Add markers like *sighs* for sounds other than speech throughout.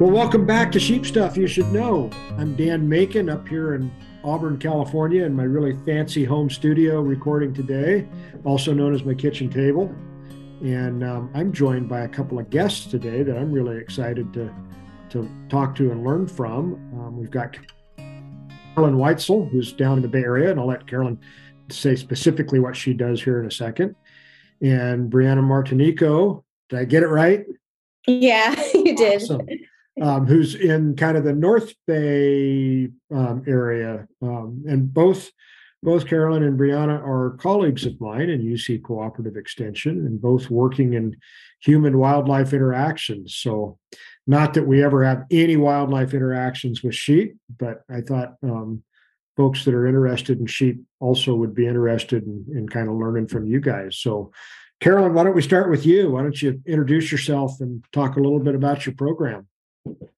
Well, welcome back to Sheep Stuff You Should Know. I'm Dan Macon up here in Auburn, California, in my really fancy home studio recording today, also known as my kitchen table. And um, I'm joined by a couple of guests today that I'm really excited to, to talk to and learn from. Um, we've got Carolyn Whitesell, who's down in the Bay Area, and I'll let Carolyn say specifically what she does here in a second. And Brianna Martinico, did I get it right? Yeah, *laughs* you did. Awesome um, who's in kind of the North Bay um, area, um, and both both Carolyn and Brianna are colleagues of mine in UC Cooperative Extension, and both working in human wildlife interactions. So, not that we ever have any wildlife interactions with sheep, but I thought um, folks that are interested in sheep also would be interested in, in kind of learning from you guys. So. Carolyn, why don't we start with you? Why don't you introduce yourself and talk a little bit about your program?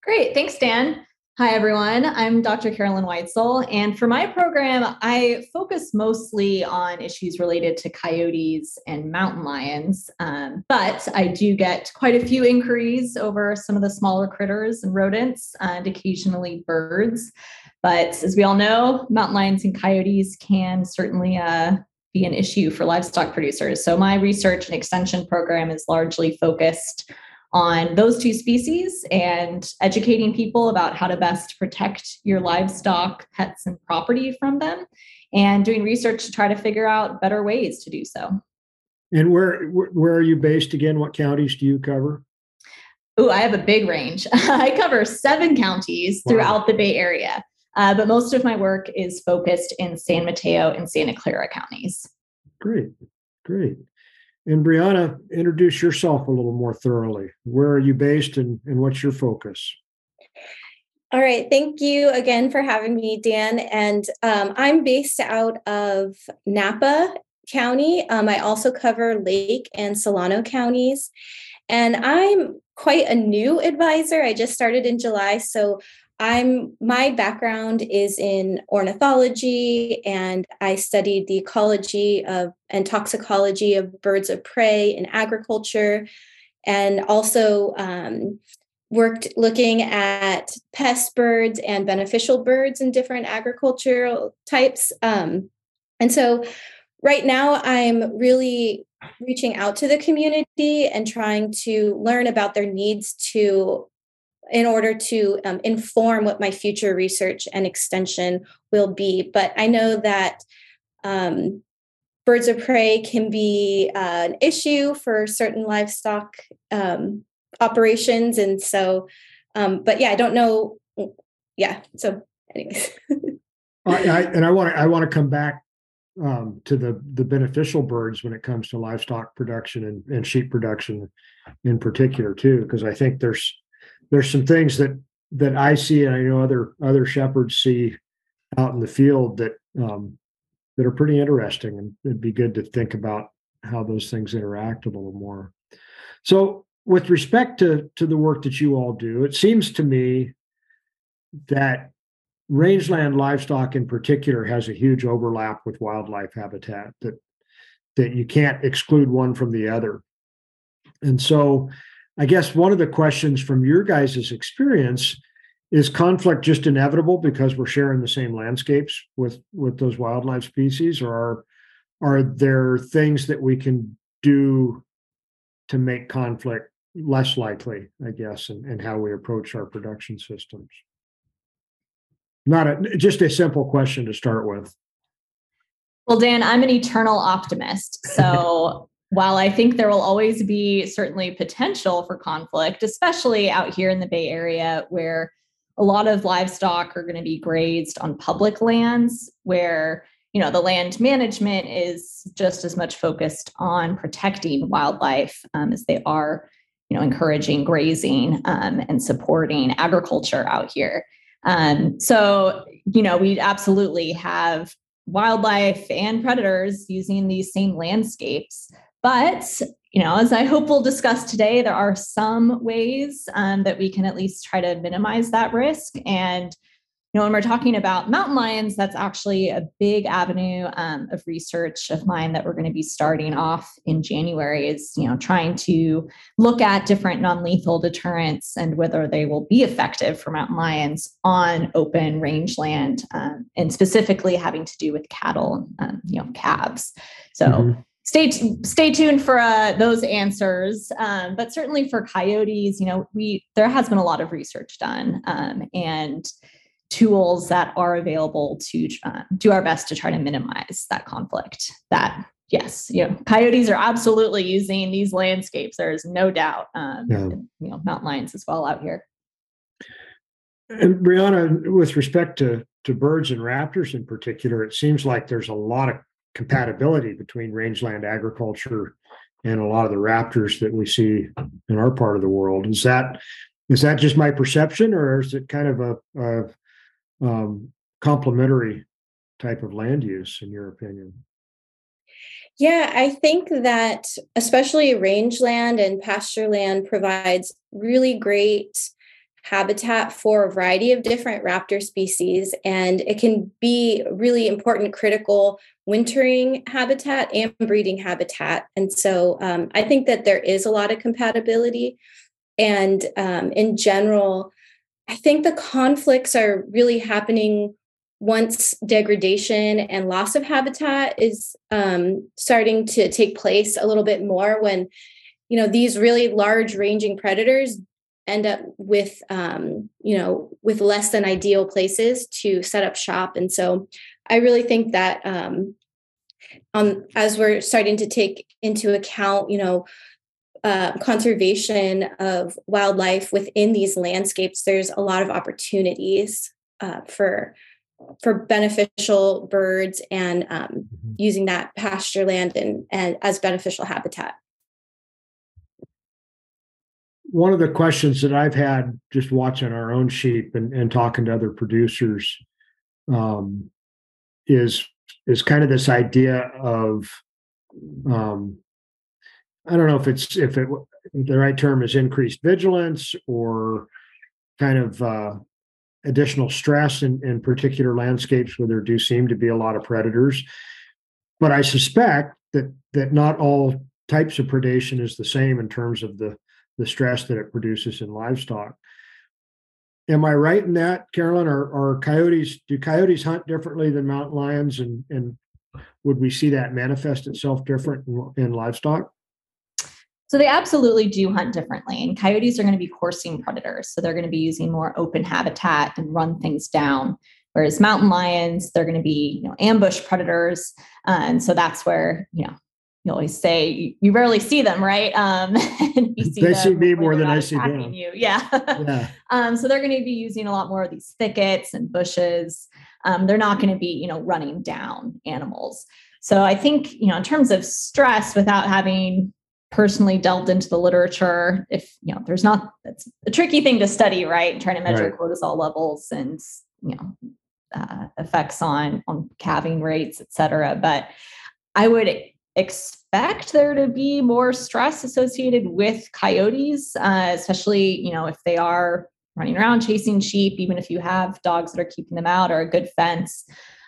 Great. Thanks, Dan. Hi, everyone. I'm Dr. Carolyn Whitesell. And for my program, I focus mostly on issues related to coyotes and mountain lions. Um, but I do get quite a few inquiries over some of the smaller critters and rodents and occasionally birds. But as we all know, mountain lions and coyotes can certainly uh, be an issue for livestock producers. So my research and extension program is largely focused on those two species and educating people about how to best protect your livestock, pets, and property from them, and doing research to try to figure out better ways to do so. And where where are you based again? What counties do you cover? Oh, I have a big range. *laughs* I cover seven counties wow. throughout the Bay Area, uh, but most of my work is focused in San Mateo and Santa Clara counties. Great, great. And Brianna, introduce yourself a little more thoroughly. Where are you based and, and what's your focus? All right. Thank you again for having me, Dan. And um, I'm based out of Napa County. Um, I also cover Lake and Solano counties. And I'm quite a new advisor. I just started in July. So I'm my background is in ornithology and I studied the ecology of and toxicology of birds of prey in agriculture and also um, worked looking at pest birds and beneficial birds in different agricultural types. Um, and so right now I'm really reaching out to the community and trying to learn about their needs to in order to um, inform what my future research and extension will be. But I know that um, birds of prey can be uh, an issue for certain livestock um, operations. And so, um, but yeah, I don't know. Yeah. So, anyways. I, I, and I want to I want to come back um, to the the beneficial birds when it comes to livestock production and, and sheep production in particular too, because I think there's there's some things that that I see and I know other other shepherds see out in the field that um, that are pretty interesting, and it'd be good to think about how those things interact a little more. So, with respect to to the work that you all do, it seems to me that rangeland livestock in particular has a huge overlap with wildlife habitat that that you can't exclude one from the other. And so I guess one of the questions from your guys' experience is conflict just inevitable because we're sharing the same landscapes with with those wildlife species or are are there things that we can do to make conflict less likely i guess and, and how we approach our production systems? Not a just a simple question to start with. Well dan i'm an eternal optimist so *laughs* while I think there will always be certainly potential for conflict, especially out here in the Bay Area where a lot of livestock are going to be grazed on public lands where you know the land management is just as much focused on protecting wildlife um, as they are you know encouraging grazing um, and supporting agriculture out here. Um, so you know we absolutely have wildlife and predators using these same landscapes but, you know, as I hope we'll discuss today, there are some ways um, that we can at least try to minimize that risk. And, you know, when we're talking about mountain lions, that's actually a big avenue um, of research of mine that we're going to be starting off in January. Is you know trying to look at different non-lethal deterrents and whether they will be effective for mountain lions on open rangeland, um, and specifically having to do with cattle, um, you know, calves. So. Mm-hmm stay t- stay tuned for uh, those answers. Um, but certainly for coyotes, you know, we there has been a lot of research done um, and tools that are available to uh, do our best to try to minimize that conflict. That yes, you know, coyotes are absolutely using these landscapes. There is no doubt. Um, yeah. and, you know, mountain lions as well out here. And Brianna, with respect to to birds and raptors in particular, it seems like there's a lot of compatibility between rangeland agriculture and a lot of the raptors that we see in our part of the world. Is that is that just my perception, or is it kind of a, a um, complementary type of land use, in your opinion? Yeah, I think that especially rangeland and pasture land provides really great habitat for a variety of different raptor species, and it can be really important, critical wintering habitat and breeding habitat. And so um, I think that there is a lot of compatibility. And um, in general, I think the conflicts are really happening once degradation and loss of habitat is um, starting to take place a little bit more when you know these really large ranging predators end up with um, you know with less than ideal places to set up shop and so i really think that um, um, as we're starting to take into account you know uh, conservation of wildlife within these landscapes there's a lot of opportunities uh, for for beneficial birds and um, mm-hmm. using that pasture land and, and as beneficial habitat one of the questions that I've had just watching our own sheep and, and talking to other producers um, is is kind of this idea of um, I don't know if it's if it the right term is increased vigilance or kind of uh, additional stress in, in particular landscapes where there do seem to be a lot of predators. But I suspect that that not all types of predation is the same in terms of the the stress that it produces in livestock. Am I right in that, Carolyn? Are, are coyotes, do coyotes hunt differently than mountain lions? And, and would we see that manifest itself different in, in livestock? So they absolutely do hunt differently. And coyotes are going to be coursing predators. So they're going to be using more open habitat and run things down. Whereas mountain lions, they're going to be, you know, ambush predators. Uh, and so that's where, you know, you always say you, rarely see them, right? Um, *laughs* see they see me more than I see them. You. Yeah. *laughs* yeah. um, so they're going to be using a lot more of these thickets and bushes. Um, they're not going to be, you know, running down animals. So I think, you know, in terms of stress, without having personally delved into the literature, if you know, there's not, it's a tricky thing to study, right? Trying to measure right. cortisol levels and you know uh, effects on on calving rates, et cetera. But I would expect there to be more stress associated with coyotes, uh, especially you know if they are running around chasing sheep. Even if you have dogs that are keeping them out or a good fence,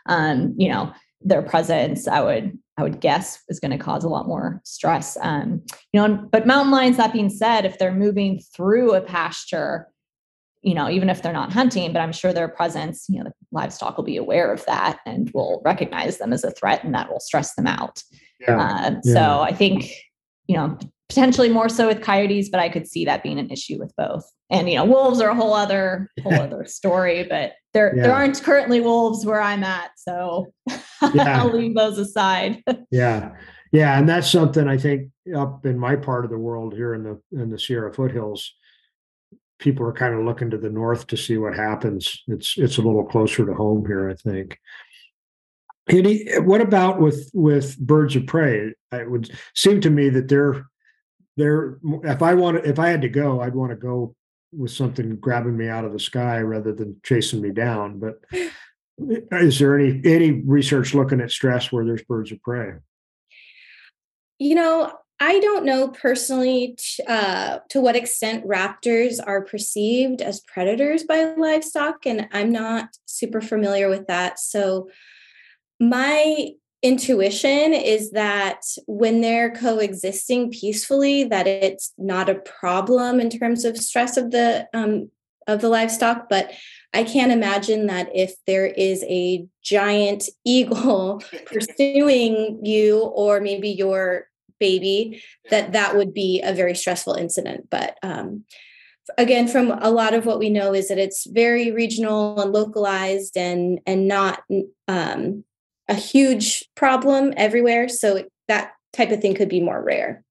um, you know their presence, I would I would guess is going to cause a lot more stress. Um, you know, but mountain lions. That being said, if they're moving through a pasture, you know, even if they're not hunting, but I'm sure their presence, you know, the livestock will be aware of that and will recognize them as a threat, and that will stress them out. Yeah. Uh, yeah. So I think, you know, potentially more so with coyotes, but I could see that being an issue with both. And you know, wolves are a whole other whole *laughs* other story, but there yeah. there aren't currently wolves where I'm at, so *laughs* yeah. I'll leave those aside. *laughs* yeah. Yeah, and that's something I think up in my part of the world here in the in the Sierra foothills, people are kind of looking to the north to see what happens. It's it's a little closer to home here, I think. Any, what about with with birds of prey? It would seem to me that they're they're if I want if I had to go, I'd want to go with something grabbing me out of the sky rather than chasing me down. But *sighs* is there any any research looking at stress where there's birds of prey? You know, I don't know personally t- uh, to what extent raptors are perceived as predators by livestock, and I'm not super familiar with that. So, my intuition is that when they're coexisting peacefully, that it's not a problem in terms of stress of the um, of the livestock. But I can't imagine that if there is a giant *laughs* eagle *laughs* pursuing you, or maybe your baby that that would be a very stressful incident. But um, again from a lot of what we know is that it's very regional and localized and and not um, a huge problem everywhere. So that type of thing could be more rare.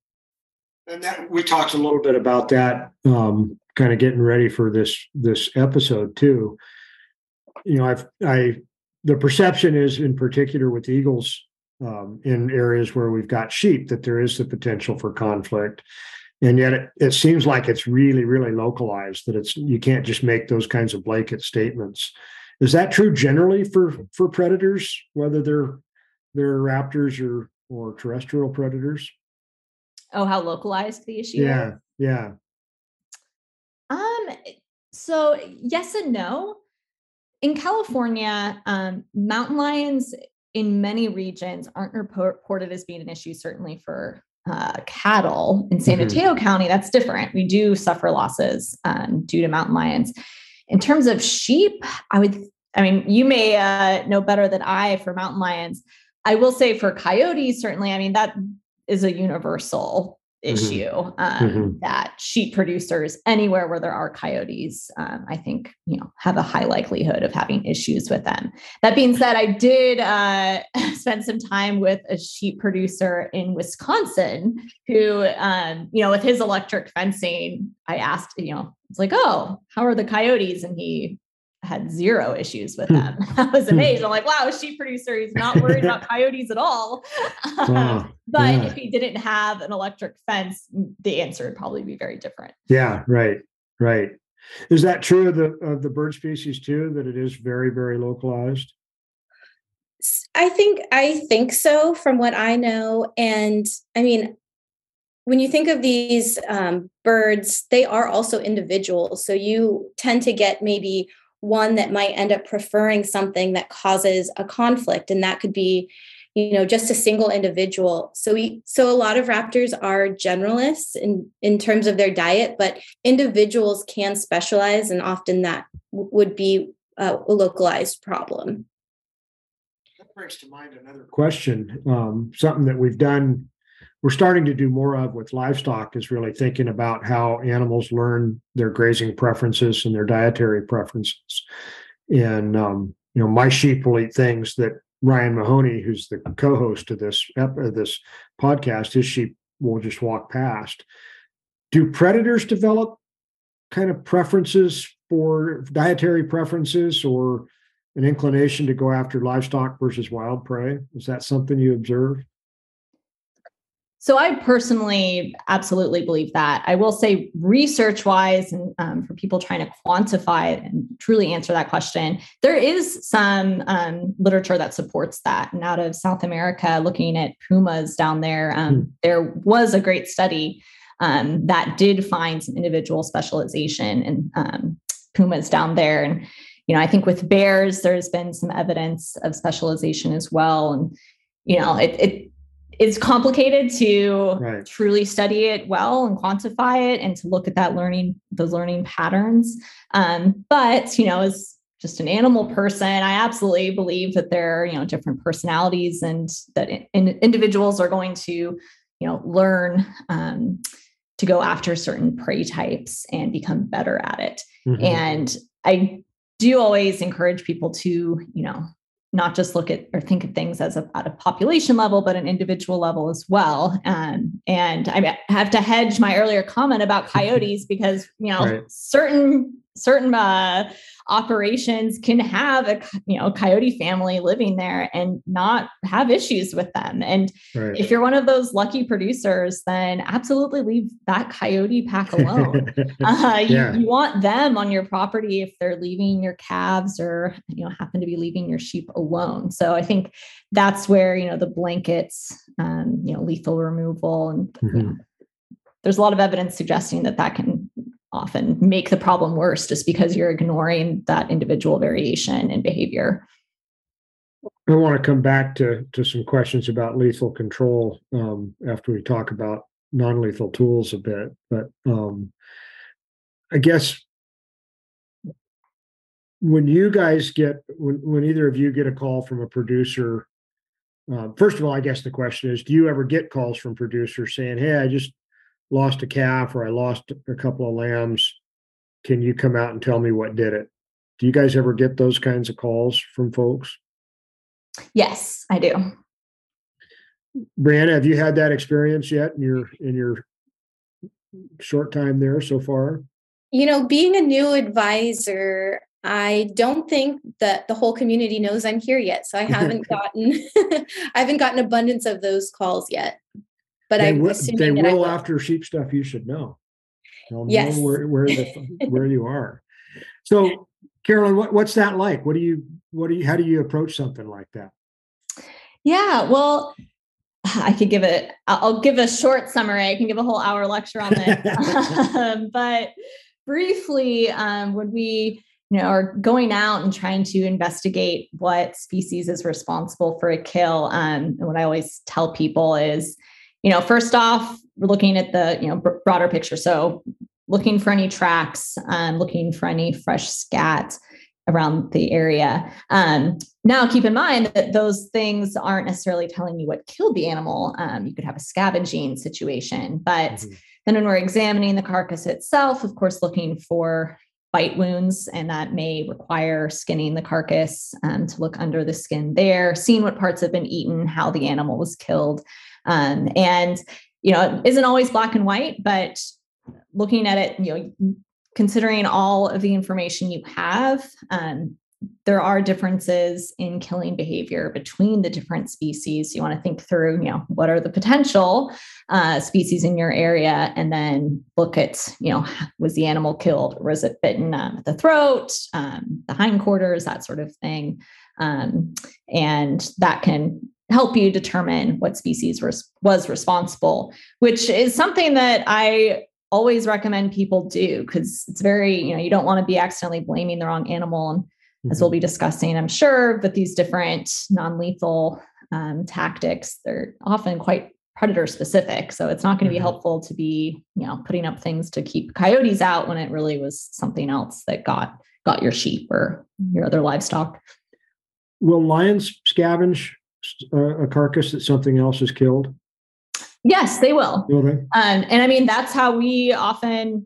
And that we talked a little bit about that um, kind of getting ready for this this episode too. You know i've i the perception is in particular with eagles um, in areas where we've got sheep that there is the potential for conflict. And yet it, it seems like it's really really localized that it's you can't just make those kinds of blanket statements. Is that true generally for for predators whether they're they're raptors or or terrestrial predators? Oh how localized the issue yeah is? yeah. Um so yes and no. In california um, mountain lions in many regions aren't reported as being an issue, certainly for uh, cattle. In San mm-hmm. Mateo mm-hmm. County, that's different. We do suffer losses um, due to mountain lions. In terms of sheep, I would, I mean, you may uh, know better than I for mountain lions. I will say for coyotes, certainly, I mean, that is a universal. Issue um, mm-hmm. that sheep producers anywhere where there are coyotes um, i think you know have a high likelihood of having issues with them. That being said i did uh, *laughs* spend some time with a sheep producer in wisconsin who um, you know with his electric fencing i asked you know it's like oh how are the coyotes? And he had zero issues with hmm. them. *laughs* I was amazed. I'm like, wow, sheep producer, he's not worried about *laughs* coyotes at all. Wow. *laughs* but yeah. if he didn't have an electric fence, the answer would probably be very different. Yeah, right, right. Is that true of the of the bird species too? That it is very, very localized. I think I think so from what I know, and I mean, when you think of these um, birds, they are also individuals. So you tend to get maybe one that might end up preferring something that causes a conflict and that could be you know just a single individual. So we so a lot of raptors are generalists in in terms of their diet but individuals can specialize and often that w- would be a, a localized problem. That brings to mind another question um, something that we've done we're starting to do more of with livestock is really thinking about how animals learn their grazing preferences and their dietary preferences. And um, you know, my sheep will eat things that Ryan Mahoney, who's the co-host of this of this podcast, his sheep will just walk past. Do predators develop kind of preferences for dietary preferences or an inclination to go after livestock versus wild prey? Is that something you observe? So I personally absolutely believe that. I will say, research wise, and um, for people trying to quantify and truly answer that question, there is some um, literature that supports that. And out of South America, looking at pumas down there, um, mm. there was a great study um, that did find some individual specialization in um, pumas down there. And you know, I think with bears, there's been some evidence of specialization as well. And you know, it, it it's complicated to right. truly study it well and quantify it and to look at that learning those learning patterns um, but you know as just an animal person i absolutely believe that there are you know different personalities and that in, individuals are going to you know learn um, to go after certain prey types and become better at it mm-hmm. and i do always encourage people to you know not just look at or think of things as a, at a population level, but an individual level as well. Um, and I have to hedge my earlier comment about *laughs* coyotes because you know right. certain certain uh, operations can have a you know coyote family living there and not have issues with them and right. if you're one of those lucky producers then absolutely leave that coyote pack alone *laughs* uh, yeah. you, you want them on your property if they're leaving your calves or you know happen to be leaving your sheep alone so i think that's where you know the blankets um, you know lethal removal and mm-hmm. you know, there's a lot of evidence suggesting that that can often make the problem worse just because you're ignoring that individual variation in behavior. I want to come back to to some questions about lethal control um, after we talk about non-lethal tools a bit, but um, I guess when you guys get when when either of you get a call from a producer, um, first of all, I guess the question is, do you ever get calls from producers saying, "Hey, I just lost a calf or I lost a couple of lambs. Can you come out and tell me what did it? Do you guys ever get those kinds of calls from folks? Yes, I do. Brianna, have you had that experience yet in your in your short time there so far? You know, being a new advisor, I don't think that the whole community knows I'm here yet. So I *laughs* haven't gotten *laughs* I haven't gotten abundance of those calls yet but they I'm will, they will, will after sheep stuff. You should know. They'll yes. know where where the, *laughs* where you are. So, Carolyn, what, what's that like? What do you what do you how do you approach something like that? Yeah, well, I could give it. I'll give a short summary. I can give a whole hour lecture on this, *laughs* um, *laughs* but briefly, um, when we you know are going out and trying to investigate what species is responsible for a kill, um, and what I always tell people is you know, first off, we're looking at the you know broader picture. So looking for any tracks, um, looking for any fresh scat around the area. Um, now, keep in mind that those things aren't necessarily telling you what killed the animal. Um, you could have a scavenging situation, but mm-hmm. then when we're examining the carcass itself, of course, looking for bite wounds, and that may require skinning the carcass um, to look under the skin there, seeing what parts have been eaten, how the animal was killed. Um, and, you know, it isn't always black and white, but looking at it, you know, considering all of the information you have, um, there are differences in killing behavior between the different species. You want to think through, you know, what are the potential uh, species in your area, and then look at, you know, was the animal killed? Was it bitten um, at the throat, um, the hindquarters, that sort of thing, um, and that can help you determine what species res- was responsible, which is something that I always recommend people do because it's very, you know, you don't want to be accidentally blaming the wrong animal. And mm-hmm. as we'll be discussing, I'm sure that these different non lethal um, tactics, they're often quite predator specific. So it's not going to be mm-hmm. helpful to be, you know, putting up things to keep coyotes out when it really was something else that got got your sheep or your other livestock. Will lions scavenge a carcass that something else has killed? Yes, they will. will they? Um, and I mean, that's how we often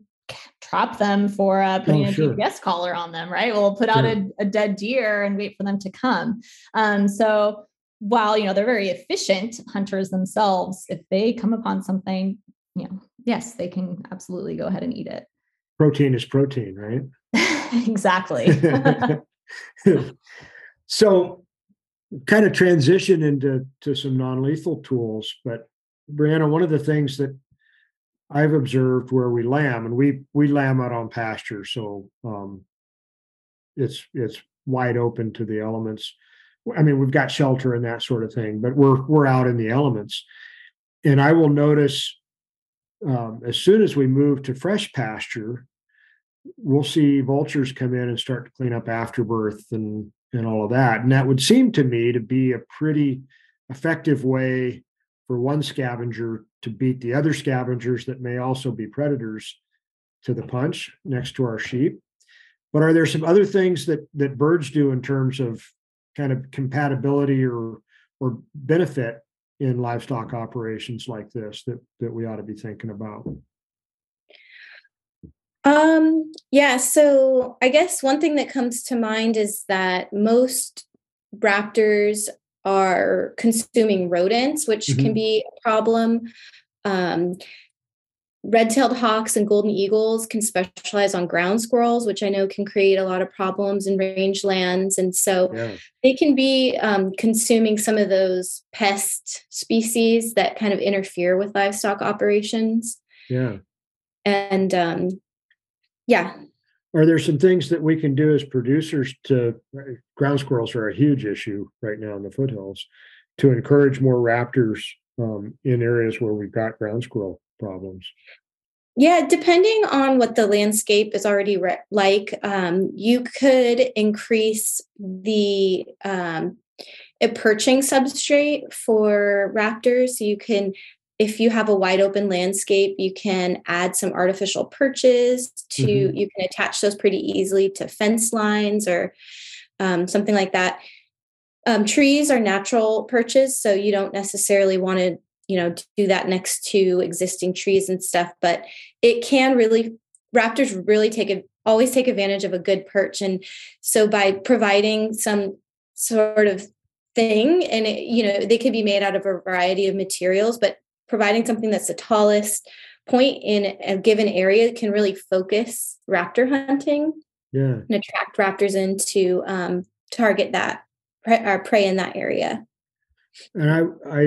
trap them for uh, putting oh, a sure. GPS collar on them, right? We'll put out a, a, dead deer and wait for them to come. Um, so while you know they're very efficient hunters themselves, if they come upon something, you know, yes, they can absolutely go ahead and eat it. Protein is protein, right? *laughs* exactly. *laughs* *laughs* so kind of transition into to some non-lethal tools. But Brianna, one of the things that I've observed where we lamb, and we we lamb out on pasture, so um, it's it's wide open to the elements. I mean, we've got shelter and that sort of thing, but we're we're out in the elements. And I will notice um, as soon as we move to fresh pasture, we'll see vultures come in and start to clean up afterbirth and and all of that. And that would seem to me to be a pretty effective way for one scavenger to beat the other scavengers that may also be predators to the punch next to our sheep. But are there some other things that that birds do in terms of kind of compatibility or or benefit in livestock operations like this that that we ought to be thinking about? Um, yeah, so I guess one thing that comes to mind is that most raptors are consuming rodents, which mm-hmm. can be a problem. Um, red-tailed hawks and golden eagles can specialize on ground squirrels which i know can create a lot of problems in rangelands and so yeah. they can be um, consuming some of those pest species that kind of interfere with livestock operations yeah and um, yeah are there some things that we can do as producers to ground squirrels are a huge issue right now in the foothills to encourage more raptors um, in areas where we've got ground squirrel problems yeah, depending on what the landscape is already re- like, um, you could increase the um, a perching substrate for raptors. So you can if you have a wide open landscape, you can add some artificial perches to, mm-hmm. you can attach those pretty easily to fence lines or um, something like that. Um, trees are natural perches, so you don't necessarily want to, you know, do that next to existing trees and stuff, but it can really, raptors really take a, always take advantage of a good perch. And so by providing some sort of thing and it, you know they could be made out of a variety of materials but providing something that's the tallest point in a given area can really focus raptor hunting yeah. and attract raptors in to um, target that prey, or prey in that area. And I, I,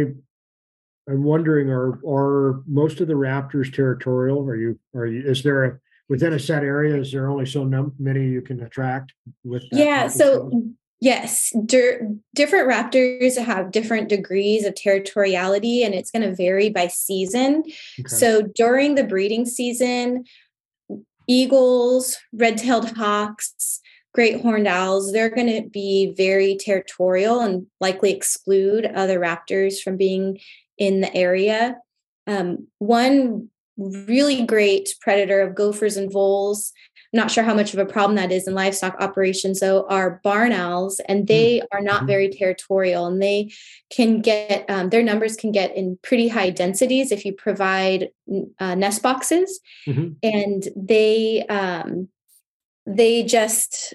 I'm wondering, are are most of the raptors territorial? Are you are you? Is there a within a set area? Is there only so num- many you can attract with? yeah. So Yes, different raptors have different degrees of territoriality, and it's going to vary by season. Okay. So during the breeding season, eagles, red tailed hawks, great horned owls, they're going to be very territorial and likely exclude other raptors from being in the area. Um, one really great predator of gophers and voles not sure how much of a problem that is in livestock operations though are barn owls and they mm-hmm. are not mm-hmm. very territorial and they can get um, their numbers can get in pretty high densities if you provide uh, nest boxes mm-hmm. and they um, they just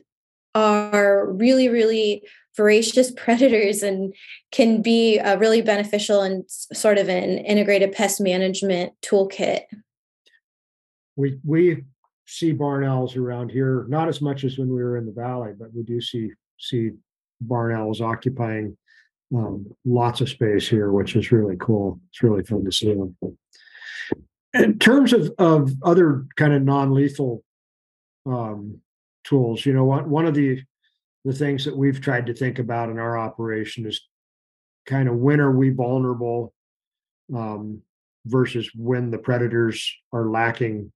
are really really voracious *laughs* predators and can be uh, really beneficial and sort of an integrated pest management toolkit we we see barn owls around here, not as much as when we were in the valley, but we do see see barn owls occupying um, lots of space here, which is really cool. It's really fun to see them. In terms of of other kind of non-lethal um, tools, you know, what one of the the things that we've tried to think about in our operation is kind of when are we vulnerable um, versus when the predators are lacking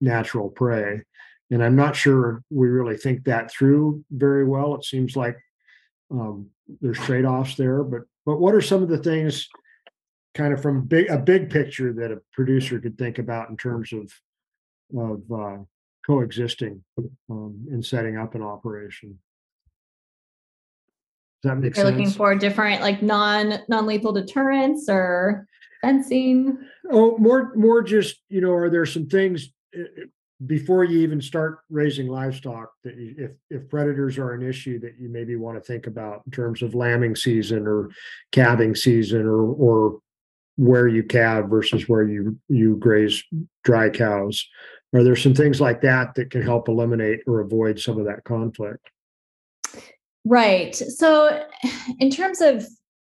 natural prey. And I'm not sure we really think that through very well. It seems like um, there's trade-offs there, but but what are some of the things, kind of from big a big picture, that a producer could think about in terms of of uh, coexisting um, in setting up an operation? Does that make You're sense? looking for different like non non lethal deterrents or fencing. Oh, more more just you know, are there some things before you even start raising livestock that you, if if predators are an issue that you maybe want to think about in terms of lambing season or calving season or or where you calve versus where you you graze dry cows are there some things like that that can help eliminate or avoid some of that conflict? Right so *sighs* in terms of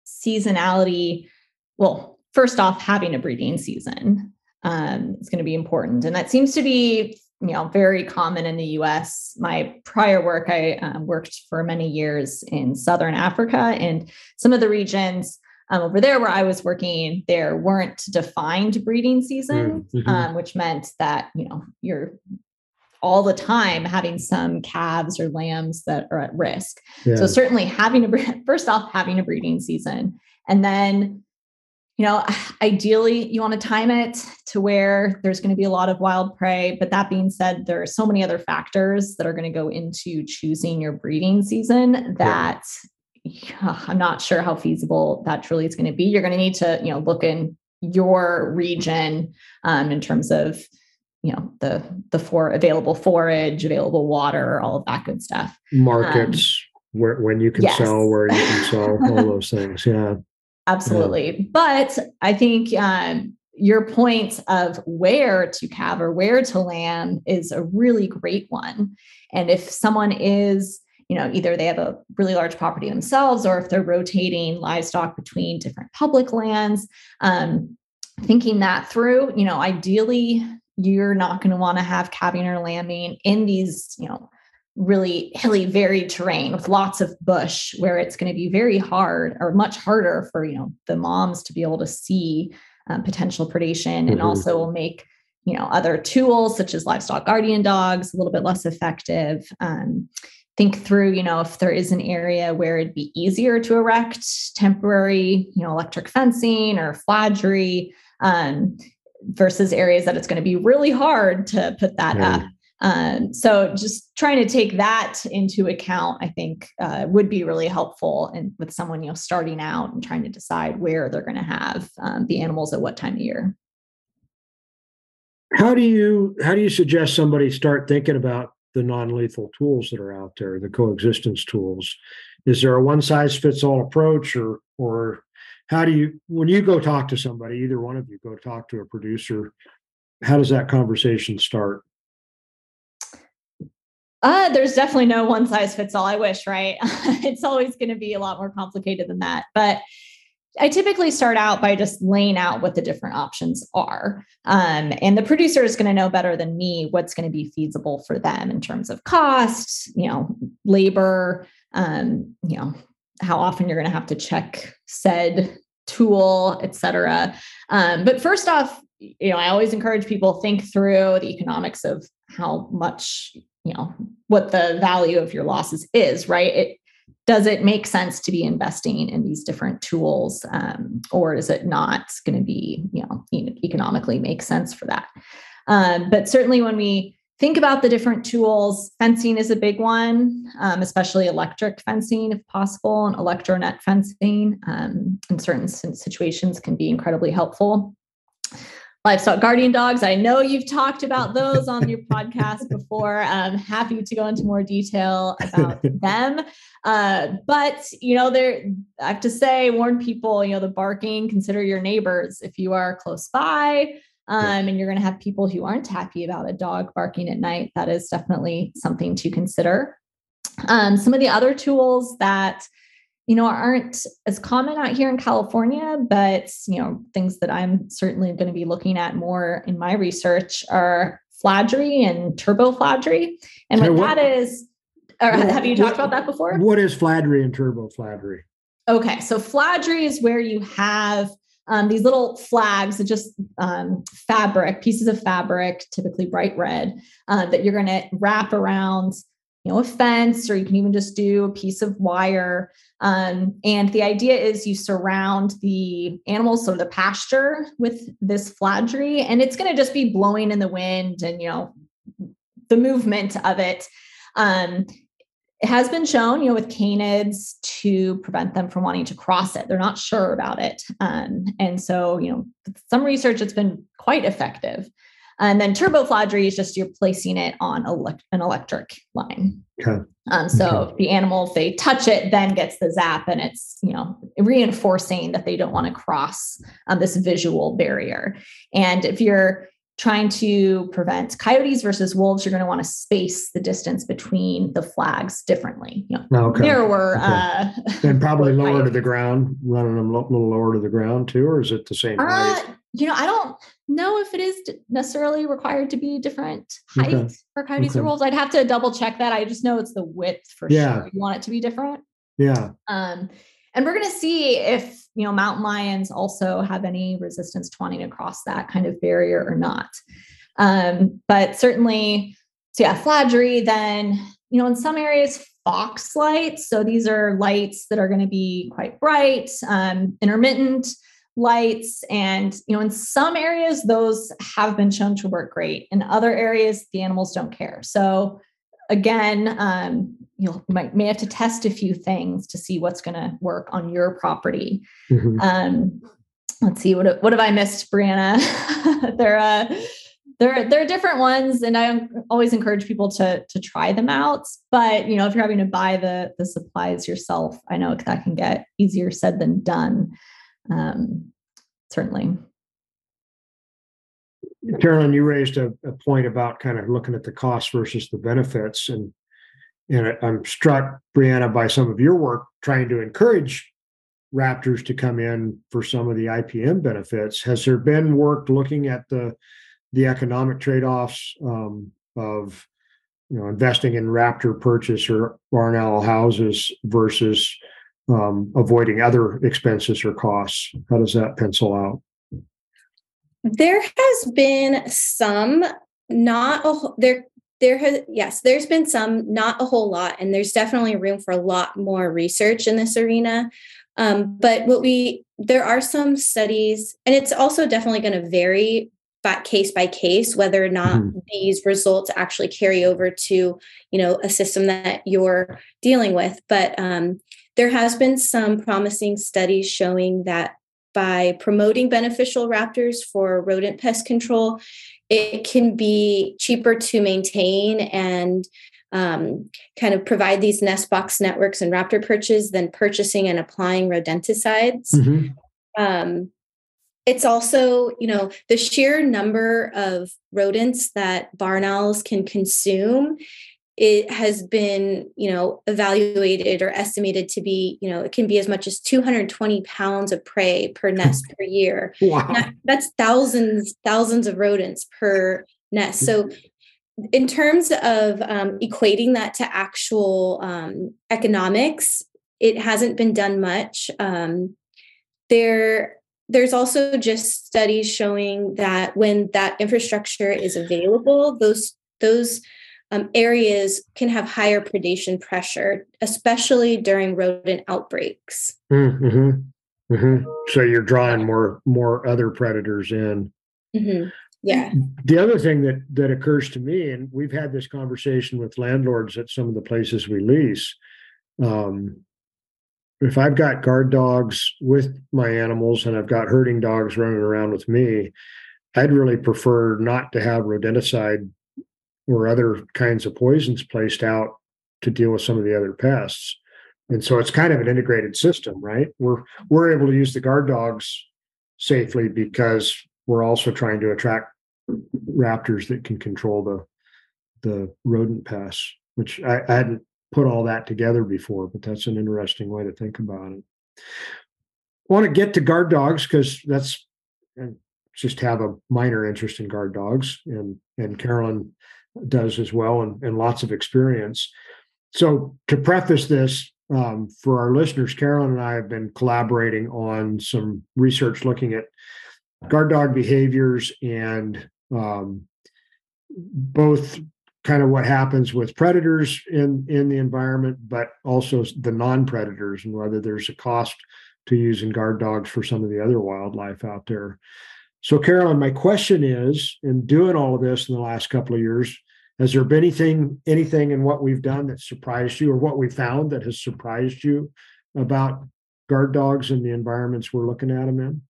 seasonality well first off having a breeding season um, is going to be important. And that seems to be, you know, very common in the U.S. My prior work, I um, worked for many years in Southern Africa, and some of the regions um, over there where I was working, there weren't defined breeding seasons, mm, mm-hmm. um, which meant that you know you're all the time having some calves or lambs that are at risk. Yeah. So certainly having a first off having a breeding season, and then you know, ideally you want to time it to where there's going to be a lot of wild prey. But that being said, there are so many other factors that are going to go into choosing your breeding season that yeah. I'm not sure how feasible that truly is going to be. You're going to need to, you know, look in your region um, in terms of, you know, the the for available forage, available water, all of that good stuff. Markets um, where when you can yes. sell, where you can sell, all those *laughs* things. Yeah absolutely. Yeah. But I think um, your point of where to calve or where to lamb is a really great one. And if someone is, you know, either they have a really large property themselves or if they're rotating livestock between different public lands, um, thinking that through, you know, ideally you're not going to want to have calving or lambing in these, you know, really hilly, varied terrain with lots of bush where it's going to be very hard or much harder for, you know, the moms to be able to see um, potential predation mm-hmm. and also will make you know other tools such as livestock guardian dogs a little bit less effective um, think through you know if there is an area where it'd be easier to erect temporary you know electric fencing or fladry um, versus areas that it's going to be really hard to put that yeah. up um, so just trying to take that into account, I think, uh, would be really helpful. And with someone you know starting out and trying to decide where they're going to have um, the animals at what time of year. How do you how do you suggest somebody start thinking about the non-lethal tools that are out there, the coexistence tools? Is there a one size fits all approach, or or how do you when you go talk to somebody, either one of you go talk to a producer? How does that conversation start? Uh, there's definitely no one size fits all. I wish, right? *laughs* it's always going to be a lot more complicated than that. But I typically start out by just laying out what the different options are. Um, and the producer is going to know better than me what's going to be feasible for them in terms of cost, you know, labor, um, you know, how often you're going to have to check said tool, et cetera. Um, but first off, you know, I always encourage people think through the economics of how much you know what the value of your losses is right? It does it make sense to be investing in these different tools um, or is it not going to be you know economically make sense for that? Um, but certainly when we think about the different tools fencing is a big one um, especially electric fencing if possible and electronet fencing um, in certain situations can be incredibly helpful livestock guardian dogs. I know you've talked about those on your *laughs* podcast before. I'm happy to go into more detail about *laughs* them. Uh, but you know, there I have to say, warn people, you know, the barking, consider your neighbors if you are close by. Um, and you're going to have people who aren't happy about a dog barking at night. That is definitely something to consider. Um, some of the other tools that you know, aren't as common out here in California, but you know, things that I'm certainly going to be looking at more in my research are fladry and turbo fladry. And what, what that is, or what, have you talked about that before? What is fladry and turbo fladry? Okay, so fladry is where you have um, these little flags, just um, fabric, pieces of fabric, typically bright red, uh, that you're going to wrap around you know, a fence, or you can even just do a piece of wire. Um, and the idea is you surround the animals, so the pasture, with this fladry, and it's going to just be blowing in the wind and you know the movement of it. Um, it has been shown, you know, with canids to prevent them from wanting to cross it. They're not sure about it, um, and so you know, some research it's been quite effective. And then turbofladry is just you're placing it on elect- an electric line. Okay. Um, so okay. the animal, if they touch it, then gets the zap, and it's you know reinforcing that they don't want to cross um, this visual barrier. And if you're trying to prevent coyotes versus wolves, you're going to want to space the distance between the flags differently. You know, okay. narrower, okay. uh, and probably *laughs* lower to the ground, running them a little lower to the ground too, or is it the same uh? You know, I don't know if it is necessarily required to be different height okay. for coyotes okay. or wolves. I'd have to double check that. I just know it's the width for yeah. sure. You want it to be different. Yeah. Um, and we're going to see if you know mountain lions also have any resistance to wanting to cross that kind of barrier or not. Um, but certainly, so yeah, fladry. Then you know, in some areas, fox lights. So these are lights that are going to be quite bright, um, intermittent lights and you know in some areas those have been shown to work great. In other areas the animals don't care. So again um, you might may have to test a few things to see what's going to work on your property. Mm-hmm. um, let's see what, what have i missed brianna? *laughs* There uh there, there are different ones and i always encourage people to to try them out. But you know if you're having to buy the the supplies yourself i know that can get easier said than done um, certainly. Carolyn, you raised a, a point about kind of looking at the costs versus the benefits, and and I'm struck, Brianna, by some of your work trying to encourage raptors to come in for some of the IPM benefits. Has there been work looking at the the economic trade offs um, of you know investing in raptor perches or barn owl houses versus um, avoiding other expenses or costs? How does that pencil out? There has been some, not a there. There has yes, there's been some, not a whole lot, and there's definitely room for a lot more research in this arena. Um, but what we there are some studies, and it's also definitely going to vary by case by case whether or not mm-hmm. these results actually carry over to you know a system that you're dealing with. But um, there has been some promising studies showing that by promoting beneficial raptors for rodent pest control, it can be cheaper to maintain and um, kind of provide these nest box networks and raptor perches than purchasing and applying rodenticides. Mm-hmm. Um, it's also, you know, the sheer number of rodents that barn owls can consume it has been you know evaluated or estimated to be you know it can be as much as 220 pounds of prey per nest per year. *laughs* Wow. That, that's thousands thousands of rodents per nest. So in terms of um, equating that to actual um, economics it hasn't been done much. Um, there there's also just studies showing that when that infrastructure is available those those um, areas can have higher predation pressure, especially during rodent outbreaks. Mm-hmm. Mm-hmm. So you're drawing more more other predators in. Mm-hmm. Yeah. The other thing that that occurs to me, and we've had this conversation with landlords at some of the places we lease. Um, if I've got guard dogs with my animals and I've got herding dogs running around with me, I'd really prefer not to have rodenticide or other kinds of poisons placed out to deal with some of the other pests. And so it's kind of an integrated system, right? We're we're able to use the guard dogs safely because we're also trying to attract raptors that can control the the rodent pests, which I, I hadn't put all that together before, but that's an interesting way to think about it. I want to get to guard dogs because that's just have a minor interest in guard dogs, and and Carolyn does as well and, and lots of experience. So, to preface this um, for our listeners, Carolyn and I have been collaborating on some research looking at guard dog behaviors and um, both kind of what happens with predators in in the environment, but also the non-predators and whether there's a cost to using guard dogs for some of the other wildlife out there. So, Carolyn, my question is, in doing all of this in the last couple of years, has there been anything anything in what we've done that surprised you, or what we found that has surprised you about guard dogs and the environments we're looking at them in?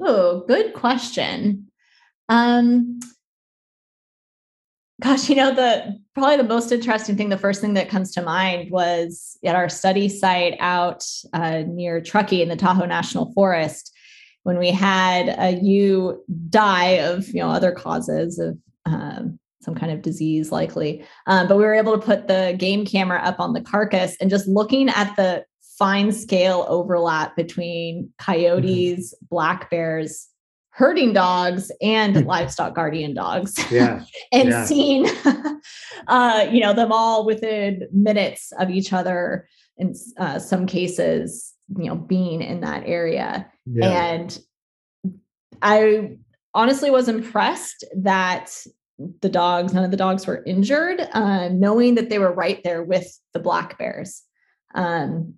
Oh, good question. Um, gosh, you know, the probably the most interesting thing, the first thing that comes to mind was at our study site out uh, near Truckee in the Tahoe National Forest when we had a ewe die of you know other causes of um, some kind of disease likely um, but we were able to put the game camera up on the carcass and just looking at the fine scale overlap between coyotes mm-hmm. black bears herding dogs and *laughs* livestock guardian dogs yeah *laughs* and yeah. seeing *laughs* uh, you know them all within minutes of each other in uh, some cases you know being in that area yeah. and i honestly was impressed that the dogs none of the dogs were injured uh, knowing that they were right there with the black bears um,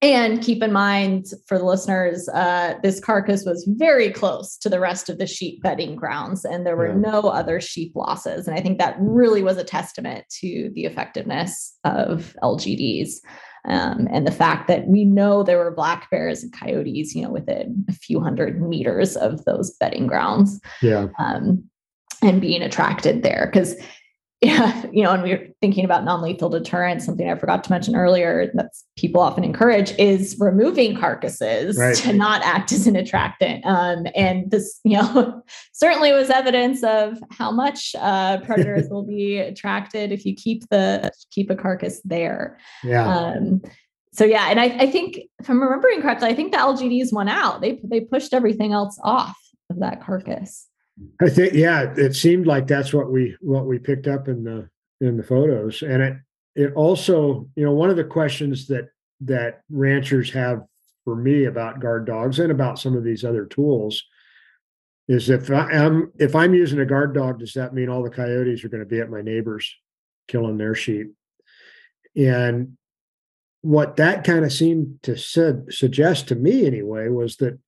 and keep in mind for the listeners uh, this carcass was very close to the rest of the sheep bedding grounds and there were yeah. no other sheep losses and i think that really was a testament to the effectiveness of lgds um, and the fact that we know there were black bears and coyotes, you know, within a few hundred meters of those bedding grounds. Yeah. Um, and being attracted there because *laughs* yeah, you know, and we are thinking about non-lethal deterrence, something I forgot to mention earlier that people often encourage is removing carcasses Right. to not act as an attractant. Um, and this, *laughs* you know, certainly was evidence of how much uh, predators *laughs* will be attracted if you keep the keep a carcass there. Yeah. Um, so yeah, and I, I think if I'm remembering correctly, I think the LGDs won out. They they pushed everything else off of that carcass. I think yeah, it seemed like that's what we what we picked up in the in the photos. And it it also, you know, one of the questions that that ranchers have for me about guard dogs and about some of these other tools is if I am if I'm using a guard dog, does that mean all the coyotes are going to be at my neighbors killing their sheep? And what that kind of seemed to suggest to me anyway was that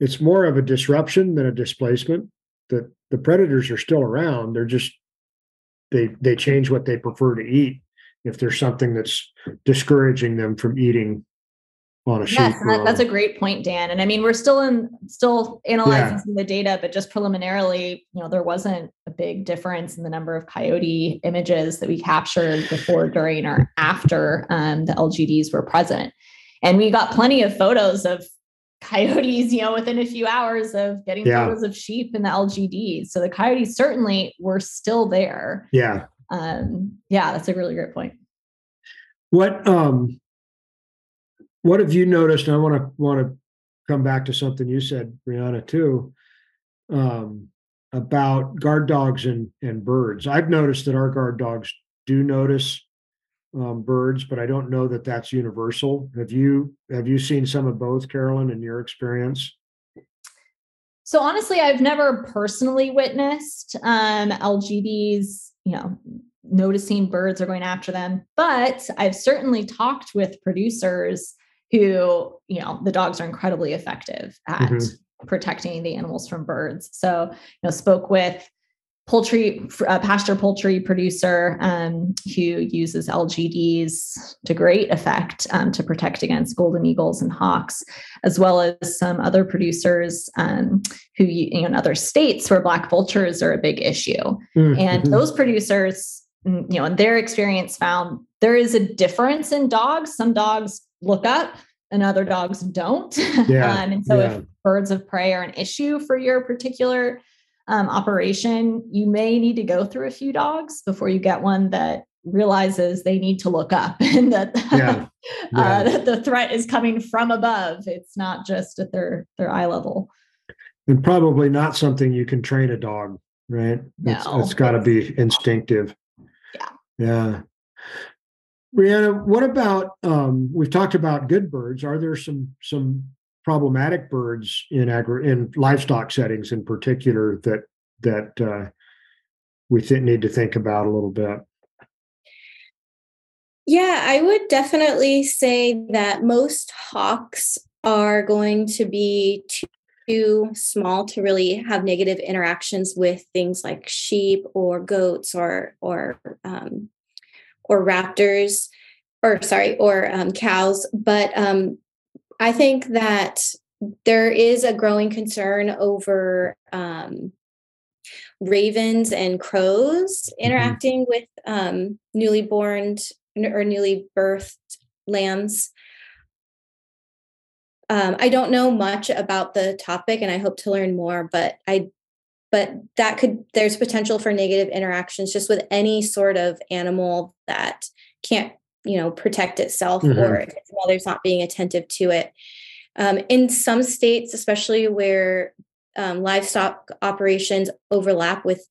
it's more of a disruption than a displacement that the predators are still around they're just they they change what they prefer to eat if there's something that's discouraging them from eating on a sheep Yes, that, that's a great point, Dan. And I mean, we're still in still analyzing Yeah. some of the data, but just preliminarily, you know, there wasn't a big difference in the number of coyote images that we captured before, during, or after um, the LGDs were present. And we got plenty of photos of coyotes, you know, within a few hours of getting Yeah. photos of sheep in the LGDs. So the coyotes certainly were still there. yeah Um, yeah, that's a really great point. what um what have you noticed and i want to want to come back to something you said brianna too um about guard dogs and and birds i've noticed that our guard dogs do notice um, birds but i don't know that that's universal have you have you seen some of both carolyn in your experience So honestly, I've never personally witnessed um, LGDs, you know, noticing birds are going after them, but I've certainly talked with producers who, you know, the dogs are incredibly effective at Mhm. protecting the animals from birds. So, you know, spoke with poultry uh, pasture poultry producer um, who uses LGDs to great effect um, to protect against golden eagles and hawks, as well as some other producers um, who you know in other states where black vultures are a big issue. And Mhm. those producers, mm, you know, in their experience, found there is a difference in dogs. Some dogs look up, and other dogs don't. *laughs* Yeah, um, and so, yeah. if birds of prey are an issue for your particular um, operation, you may need to go through a few dogs before you get one that realizes they need to look up *laughs* and that, Yeah, uh, that the threat is coming from above. It's not just at their their eye level. and probably not something you can train a dog right? It's, it's got to be instinctive. Yeah. yeah. Brianna what about um we've talked about good birds. Are there some some problematic birds in agri in livestock settings in particular that that uh we th- need to think about a little bit Yeah, I would definitely say that most hawks are going to be too, small to really have negative interactions with things like sheep or goats or or um, or raptors or sorry or um, cows. But um, I think that there is a growing concern over um, ravens and crows interacting with um, newly born or newly birthed lambs. Um, I don't know much about the topic, and I hope to learn more. But I, but that could there's potential for negative interactions just with any sort of animal that can't you know protect itself Mhm. or if its mother's not being attentive to it. Um, in some states, especially where um, livestock operations overlap with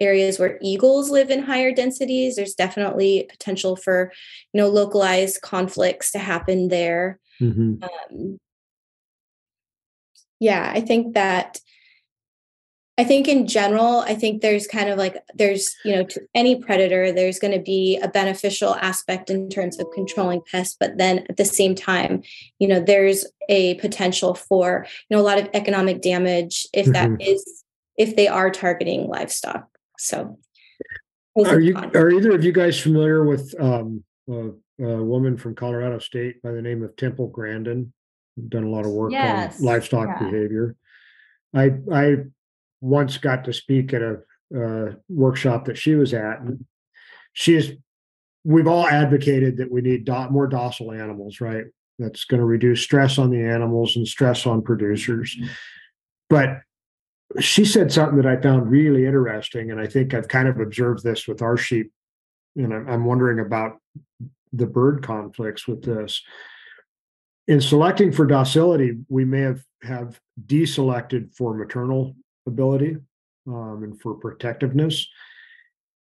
areas where eagles live in higher densities, there's definitely potential for you know localized conflicts to happen there. Mhm. Um, yeah, I think that. I think in general, I think there's kind of like there's you know to any predator, there's going to be a beneficial aspect in terms of controlling pests, but then at the same time, you know, there's a potential for you know a lot of economic damage if that Mhm. is if they are targeting livestock. So, are you cons. are either of you guys familiar with um a, a woman from colorado state by the name of temple grandin done a lot of work Yes, on livestock yeah. behavior i i once got to speak at a uh, workshop that she was at. And she is, we've all advocated that we need do- more docile animals, right? That's going to reduce stress on the animals and stress on producers. But she said something that I found really interesting, and I think I've kind of observed this with our sheep. And I'm, I'm wondering about the bird conflicts with this. In selecting for docility, we may have have deselected for maternal ability um, and for protectiveness.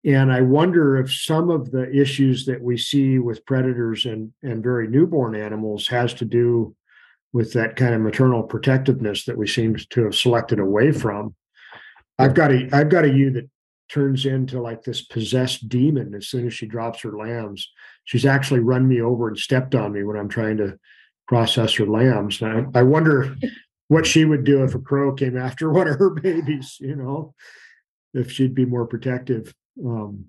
And I wonder if some of the issues that we see with predators and, and very newborn animals has to do with that kind of maternal protectiveness that we seem to have selected away from. I've got a I've got a ewe that turns into like this possessed demon as soon as she drops her lambs. She's actually run me over and stepped on me when I'm trying to process her lambs. I, I wonder what she would do if a crow came after *laughs* one of her babies, you know, if she'd be more protective. Um,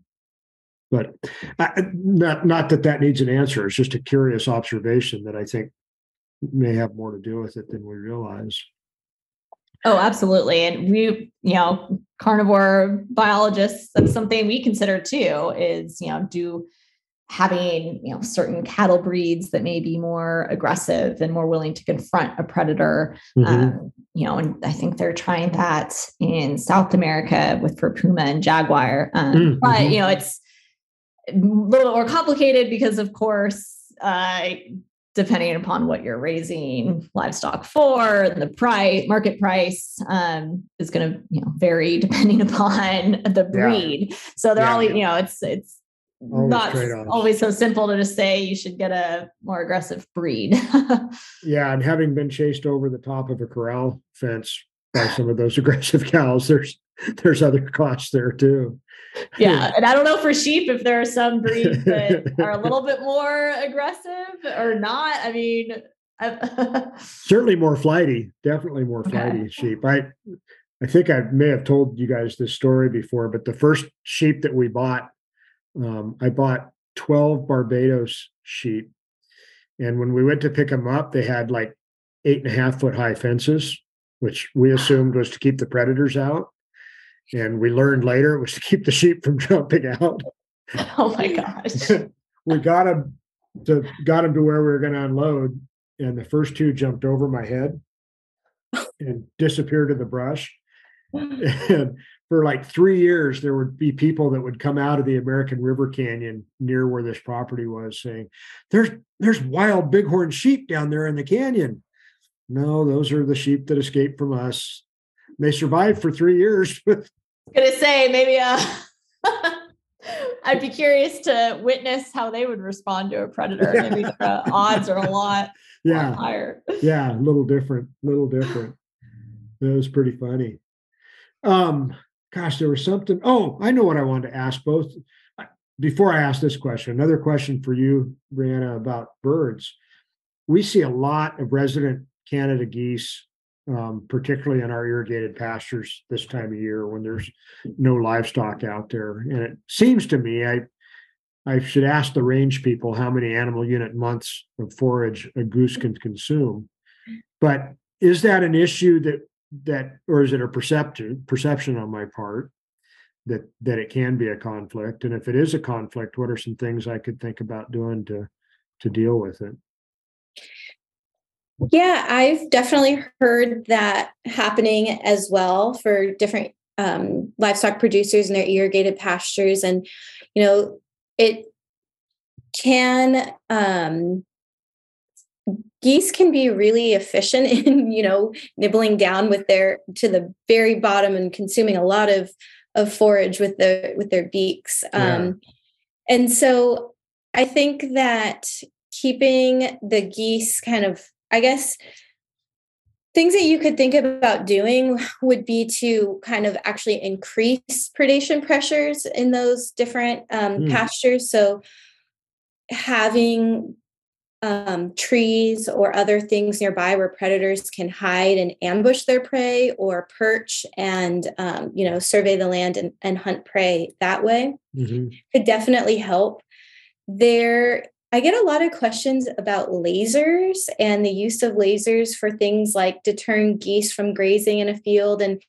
but I, not not that that needs an answer. It's just a curious observation that I think may have more to do with it than we realize. Oh, absolutely. And we, you know, carnivore biologists, that's something we consider too, is, you know, do having, you know, certain cattle breeds that may be more aggressive and more willing to confront a predator. Mm-hmm. Um, you know, and I think they're trying that in South America with for puma and jaguar. Um, mm-hmm. But, you know, it's a little more complicated because, of course, uh, depending upon what you're raising livestock for and the price market price um, is going to you know vary *laughs* depending upon the breed yeah. so they're yeah. always you know it's it's always not always so simple to just say you should get a more aggressive breed. *laughs* Yeah and having been chased over the top of a corral fence by some of those *laughs* aggressive cows there's there's other costs there too. Yeah and i don't know for sheep if there are some breeds that are a little *laughs* bit more aggressive or not. I mean certainly more flighty definitely more flighty okay. sheep. I i think i may have told you guys this story before but the first sheep that we bought um, i bought 12 barbados sheep and when we went to pick them up they had like eight and a half foot high fences which we assumed was to keep the predators out and we learned later it was to keep the sheep from *laughs* jumping out. *laughs* Oh my gosh. *laughs* we got them to got them to where we were going to unload, and the first two jumped over my head and disappeared in the brush. *laughs* and for like three years, there would be people that would come out of the American River Canyon near where this property was saying, There's there's wild bighorn sheep down there in the canyon. No, those are the sheep that escaped from us. They survived for three years. *laughs* gonna say maybe uh *laughs* I'd be curious to witness how they would respond to a predator. Maybe the odds are a lot, yeah. Lot higher. Yeah, a little different, a little different. That was pretty funny. Um, gosh, there was something. Oh, I know what I wanted to ask both. Before I ask this question, another question for you, Brianna, about birds. We see a lot of resident Canada geese um, particularly in our irrigated pastures this time of year when there's no livestock out there. And it seems to me, I I should ask the range people how many animal unit months of forage a goose can consume. But is that an issue that that or is it a perception perception on my part that that it can be a conflict? And if it is a conflict, what are some things I could think about doing to to deal with it? Yeah, I've definitely heard that happening as well for different um, livestock producers and their irrigated pastures. And, you know, it can, um, geese can be really efficient *laughs* in, you know, nibbling down with their, to the very bottom and consuming a lot of, of forage with the, with their beaks. Yeah. Um, and so I think that keeping the geese kind of I guess things that you could think about doing would be to kind of actually increase predation pressures in those different um, mm. pastures. So having um, trees or other things nearby where predators can hide and ambush their prey or perch and um, you know survey the land and, and hunt prey that way mm-hmm. could definitely help there I get a lot of questions about lasers and the use of lasers for things like deterring geese from grazing in a field. And,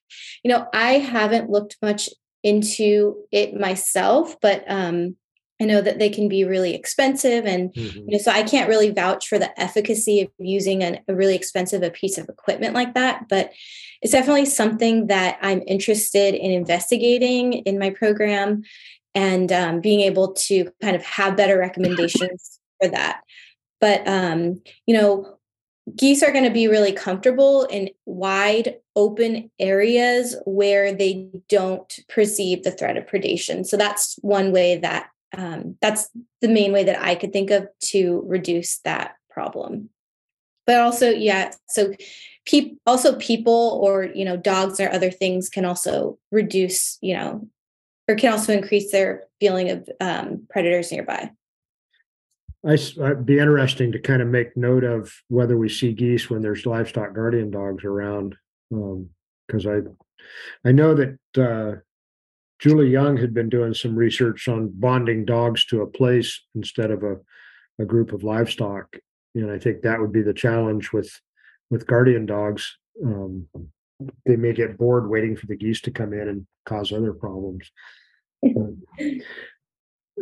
you know, I haven't looked much into it myself, but um, I know that they can be really expensive, and mm-hmm. you know, so I can't really vouch for the efficacy of using an, a really expensive a piece of equipment like that. But it's definitely something that I'm interested in investigating in my program, and um, being able to kind of have better recommendations *laughs* for that. But um, you know, geese are going to be really comfortable in wide open areas where they don't perceive the threat of predation. So that's one way that um, that's the main way that I could think of to reduce that problem. But also, yeah, so pe- also people or you know dogs or other things can also reduce, you know, or can also increase their feeling of um, predators nearby. I, would be interesting to kind of make note of whether we see geese when there's livestock guardian dogs around, because um, I I know that uh, Julie Young had been doing some research on bonding dogs to a place instead of a, a group of livestock. And I think that would be the challenge with with guardian dogs. Um, they may get bored waiting for the geese to come in and cause other problems. *laughs*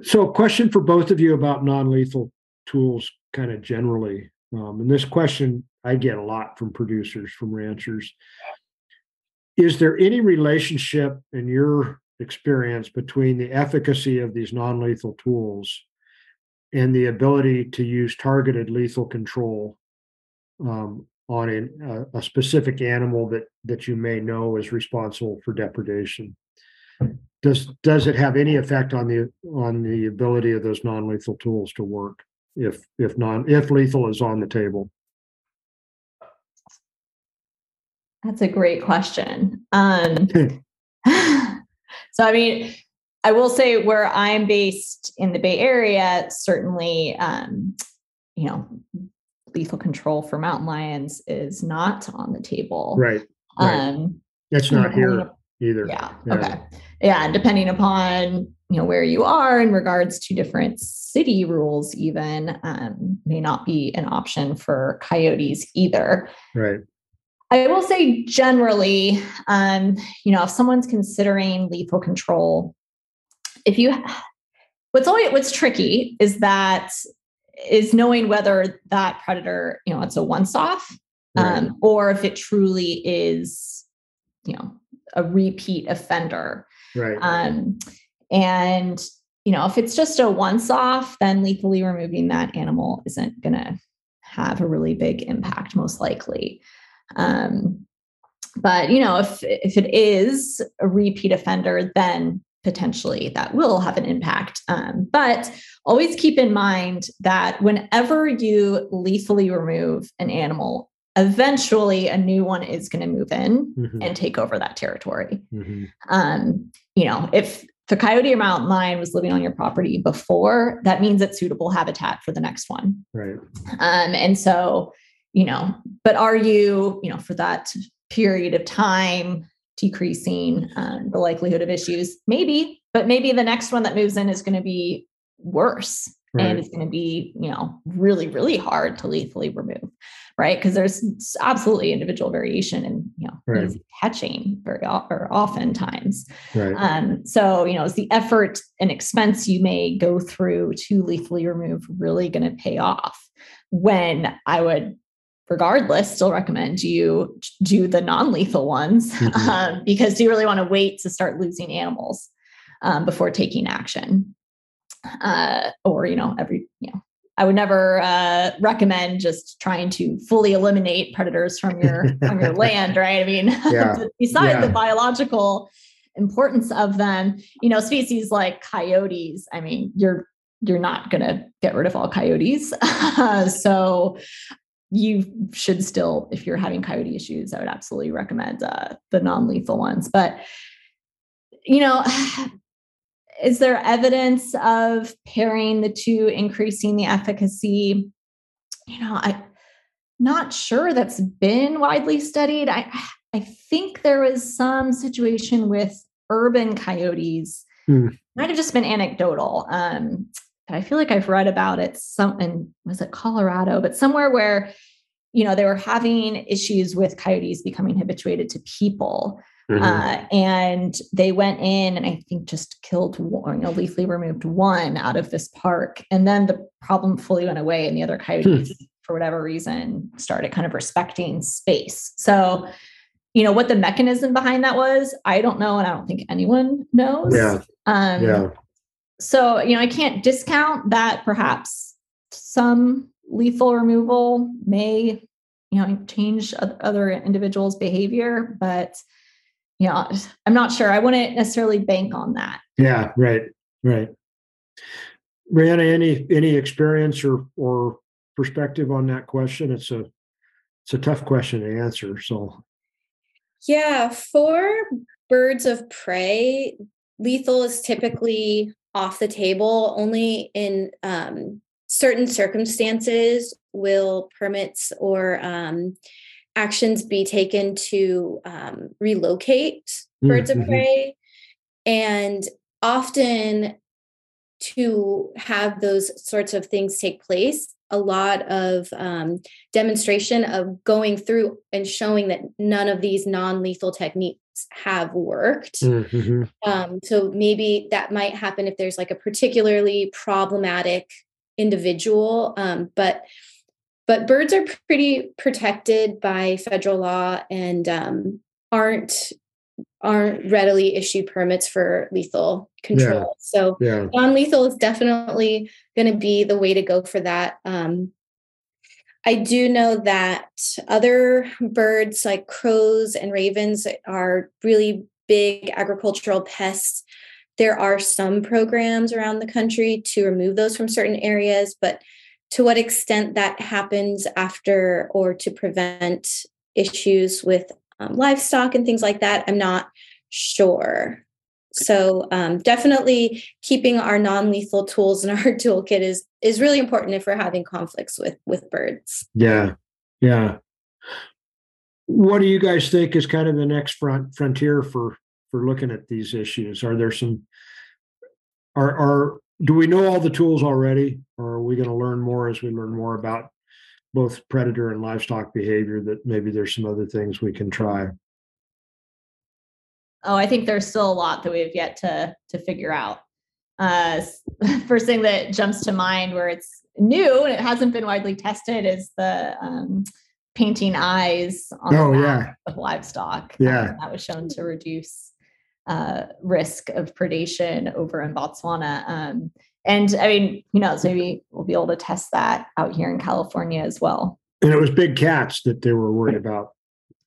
so, a question for both of you about non-lethal tools, kind of generally. Um, and this question I get a lot from producers, from ranchers. Is there any relationship in your experience between the efficacy of these non-lethal tools and the ability to use targeted lethal control um, on an, uh, a specific animal that that you may know is responsible for depredation. Does does it have any effect on the on the ability of those non-lethal tools to work if if non if lethal is on the table? That's a great question. Um, *laughs* *laughs* So, I mean, I will say where I'm based in the Bay Area, certainly, um, you know, lethal control for mountain lions is not on the table. Right. right. Um, That's not here either. Yeah, yeah. Okay. Yeah. And depending upon, you know, where you are in regards to different city rules, even um, may not be an option for coyotes either. Right. I will say generally, um, you know, if someone's considering lethal control, if you what's always what's tricky is that is knowing whether that predator, you know, it's a once-off, right. um, or if it truly is, you know, a repeat offender. Right. Um, and you know, if it's just a once-off, then lethally removing that animal isn't gonna have a really big impact, most likely. Um, but you know, if if it is a repeat offender, then potentially that will have an impact. Um, but always keep in mind that whenever you lethally remove an animal, eventually a new one is going to move in mm-hmm. and take over that territory. Mm-hmm. Um, you know, if the coyote or mountain lion was living on your property before, that means it's suitable habitat for the next one. Right. Um, and so you know, but are you, you know, for that period of time decreasing um, the likelihood of issues? Maybe, but maybe the next one that moves in is going to be worse right. and it's going to be, you know, really, really hard to lethally remove, right? Because there's absolutely individual variation in, you know, right. catching very or oftentimes. Right. Um, so, you know, is the effort and expense you may go through to lethally remove really going to pay off? When I would regardless still recommend you do the non-lethal ones mm-hmm. um, because do you really want to wait to start losing animals um, before taking action uh, or you know every you know i would never uh, recommend just trying to fully eliminate predators from your from your *laughs* land right i mean yeah. *laughs* besides yeah. the biological importance of them you know species like coyotes i mean you're you're not going to get rid of all coyotes. *laughs* so you should still, if you're having coyote issues, I would absolutely recommend uh, the non lethal ones. But, you know, *sighs* is there evidence of pairing the two, increasing the efficacy? You know, I not sure that's been widely studied. I I think there was some situation with urban coyotes. Hmm. Might have just been anecdotal. Um, I feel like I've read about it some in was it Colorado, but somewhere where you know they were having issues with coyotes becoming habituated to people. Mm-hmm. Uh, and they went in and I think just killed one, you know, lethally removed one out of this park. And then the problem fully went away, and the other coyotes, hmm. for whatever reason, started kind of respecting space. So, you know, what the mechanism behind that was, I don't know. And I don't think anyone knows. Yeah. Um, yeah. So, you know, I can't discount that perhaps some lethal removal may, you know, change other individuals' behavior, but you know, I'm not sure. I wouldn't necessarily bank on that. Yeah, right, right. Brianna, any any experience or or perspective on that question? It's a it's a tough question to answer. So, yeah, for birds of prey, lethal is typically off the table. Only in um, certain circumstances will permits or um, actions be taken to um, relocate mm, birds mm-hmm. of prey and often to have those sorts of things take place a lot of um, demonstration of going through and showing that none of these non-lethal techniques have worked mm-hmm. um, so maybe that might happen if there's like a particularly problematic individual um, but but birds are pretty protected by federal law and um, aren't aren't readily issued permits for lethal control. Yeah. So yeah. non-lethal is definitely going to be the way to go for that. Um, I do know that other birds like crows and ravens are really big agricultural pests. There are some programs around the country to remove those from certain areas, but to what extent that happens after or to prevent issues with um, livestock and things like that, I'm not sure. So um, definitely keeping our non-lethal tools in our *laughs* toolkit is is really important if we're having conflicts with with birds. Yeah, yeah. What do you guys think is kind of the next front frontier for for looking at these issues? Are there some are are do we know all the tools already, or are we going to learn more as we learn more about both predator and livestock behavior? That maybe there's some other things we can try. Oh, I think there's still a lot that we've yet to to figure out. Uh, *laughs* first thing that jumps to mind where it's new and it hasn't been widely tested is the um, painting eyes on oh, the yeah. of livestock. Yeah, um, that was shown to reduce uh, risk of predation over in Botswana. Um, and I mean, who knows? Maybe we'll be able to test that out here in California as well. And it was big cats that they were worried about.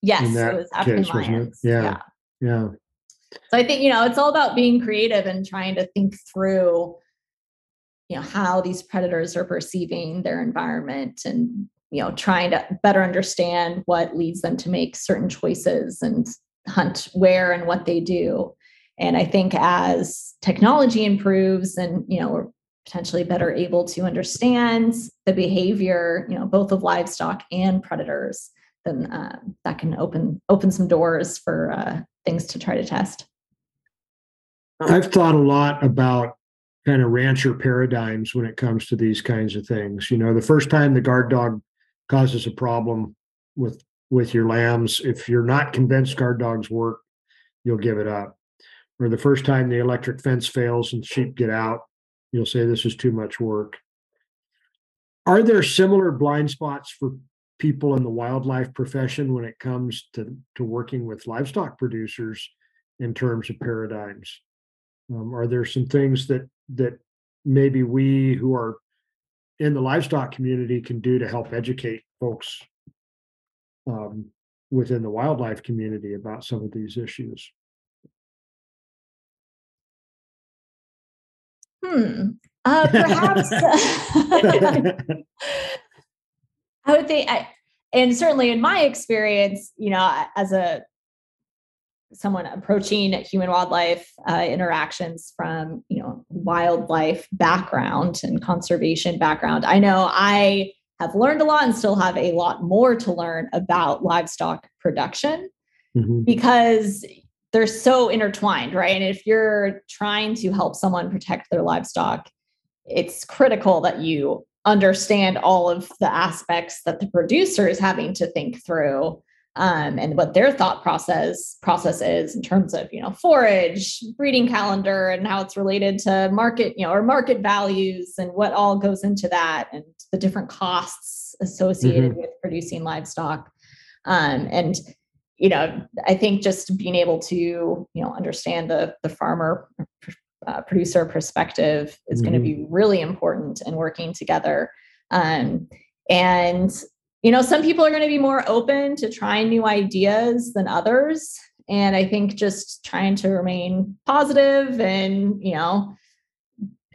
Yes, it was African case, lions. Yeah, yeah, yeah. So I think you know it's all about being creative and trying to think through, you know, how these predators are perceiving their environment and you know trying to better understand what leads them to make certain choices and hunt where and what they do. And I think as technology improves and, you know, we're potentially better able to understand the behavior, you know, both of livestock and predators, then uh, that can open open some doors for uh, things to try to test. I've thought a lot about kind of rancher paradigms when it comes to these kinds of things. You know, the first time the guard dog causes a problem with with your lambs. If you're not convinced guard dogs work, you'll give it up. Or the first time the electric fence fails and sheep get out, you'll say this is too much work. Are there similar blind spots for people in the wildlife profession when it comes to, to working with livestock producers in terms of paradigms? Um, are there some things that that maybe we who are in the livestock community can do to help educate folks um, within the wildlife community about some of these issues. Hmm. Uh, perhaps *laughs* *laughs* I would think, I, and certainly in my experience, you know, as a someone approaching human wildlife uh, interactions from you know wildlife background and conservation background, I know I have learned a lot and still have a lot more to learn about livestock production mm-hmm. because they're so intertwined, right? And if you're trying to help someone protect their livestock, it's critical that you understand all of the aspects that the producer is having to think through um, and what their thought process process is in terms of you know forage breeding calendar and how it's related to market you know or market values and what all goes into that and the different costs associated mm-hmm. with producing livestock um, and you know i think just being able to you know understand the the farmer uh, producer perspective is mm-hmm. going to be really important in working together um, and you know, some people are going to be more open to trying new ideas than others. And I think just trying to remain positive and, you know,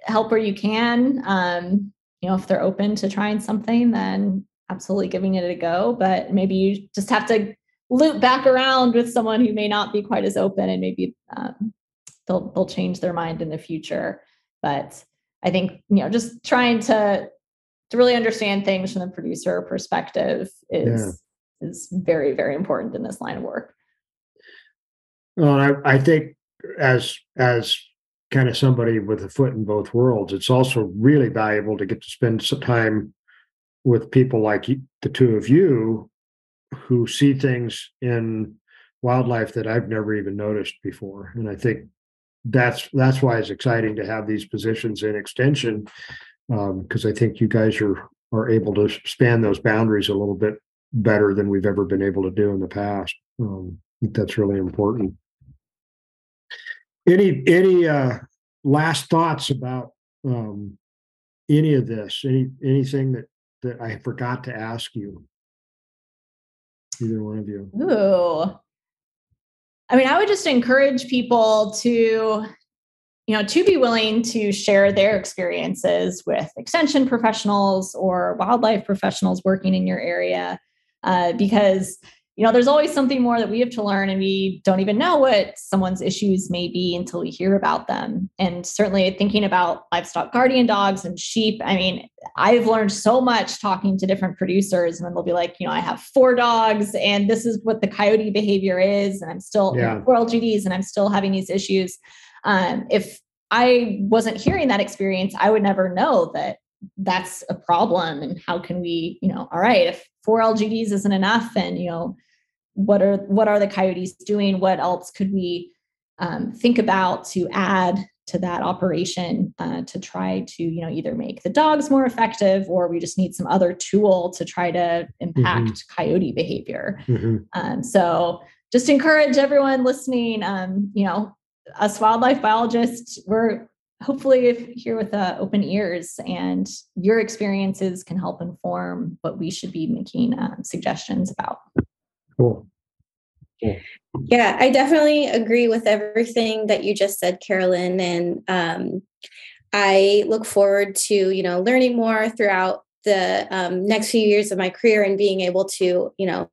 help where you can. Um, you know, if they're open to trying something, then absolutely giving it a go. But maybe you just have to loop back around with someone who may not be quite as open and maybe um, they'll they'll change their mind in the future. But I think, you know, just trying to to really understand things from the producer perspective is yeah. is very very important in this line of work well I, I think as as kind of somebody with a foot in both worlds it's also really valuable to get to spend some time with people like the two of you who see things in wildlife that I've never even noticed before and I think that's that's why it's exciting to have these positions in extension because um, I think you guys are are able to span those boundaries a little bit better than we've ever been able to do in the past. Um, that's really important. Any any uh, last thoughts about um, any of this? Any anything that that I forgot to ask you? Either one of you. Ooh. I mean, I would just encourage people to you know, to be willing to share their experiences with extension professionals or wildlife professionals working in your area, uh, because you know there's always something more that we have to learn, and we don't even know what someone's issues may be until we hear about them. And certainly, thinking about livestock guardian dogs and sheep, I mean, I've learned so much talking to different producers, and they'll be like, you know, I have four dogs, and this is what the coyote behavior is, and I'm still yeah. four LGDs, and I'm still having these issues um, if I wasn't hearing that experience, I would never know that that's a problem. And how can we, you know, all right, if four LGDs isn't enough, and you know, what are what are the coyotes doing? What else could we um, think about to add to that operation uh, to try to you know either make the dogs more effective or we just need some other tool to try to impact mm-hmm. coyote behavior mm-hmm. um, so just encourage everyone listening um, you know us wildlife biologists, we're hopefully if here with uh, open ears and your experiences can help inform what we should be making um, suggestions about. Cool. cool. Yeah, I definitely agree with everything that you just said, Carolyn. And um, I look forward to, you know, learning more throughout the um, next few years of my career and being able to, you know,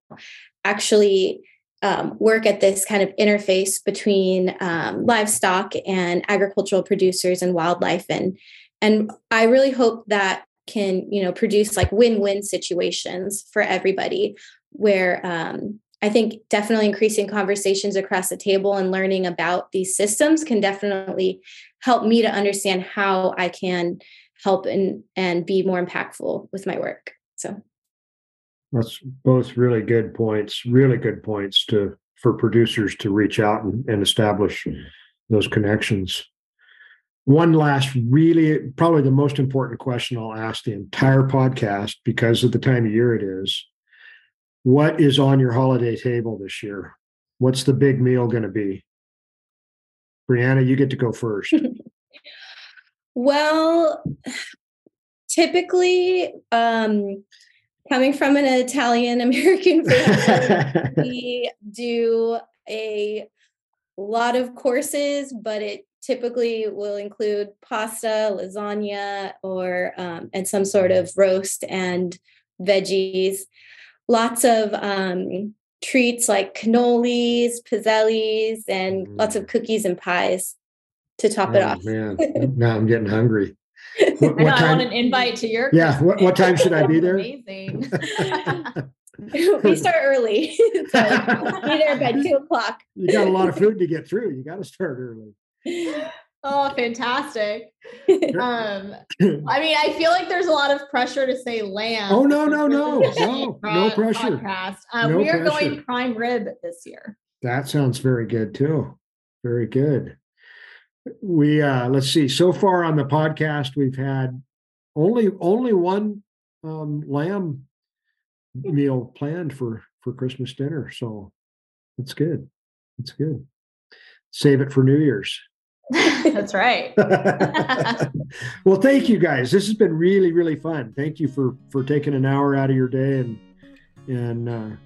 actually um, work at this kind of interface between um, livestock and agricultural producers and wildlife. And and i really hope that can you know produce like win-win situations for everybody where um, i think definitely increasing conversations across the table and learning about these systems can definitely help me to understand how i can help and and be more impactful with my work. So that's both really good points, really good points to for producers to reach out and, and establish those connections. One last, really, probably the most important question I'll ask the entire podcast because of the time of year it is. What is on your holiday table this year? What's the big meal going to be? Brianna, you get to go first. *laughs* well, typically, um, coming from an Italian *laughs* American *laughs* family, we do a lot of courses, but it typically will include pasta, lasagna, or um, and some sort of roast and veggies. Lots of um, treats like cannolis, pizzellis, and mm. lots of cookies and pies to top oh, it off. man, *laughs* now I'm getting hungry. What, what I want an invite to your. Yeah. What, what time should I be there? Amazing. *laughs* *laughs* we start early. *laughs* so be there by two o'clock. You got a lot of food to get through. You got to start early. Oh, fantastic. Um, I mean, I feel like there's a lot of pressure to say lamb. Oh, no, no, no, This is a no, no pressure. Uh, No we are pressure. going prime rib this year. That sounds very good too. Very good. We uh let's see. So far on the podcast, we've had only only one um lamb meal planned for for Christmas dinner. So that's good. That's good. Save it for New Year's. *laughs* That's right. *laughs* well, thank you guys. This has been really, really fun. Thank you for for taking an hour out of your day and and uh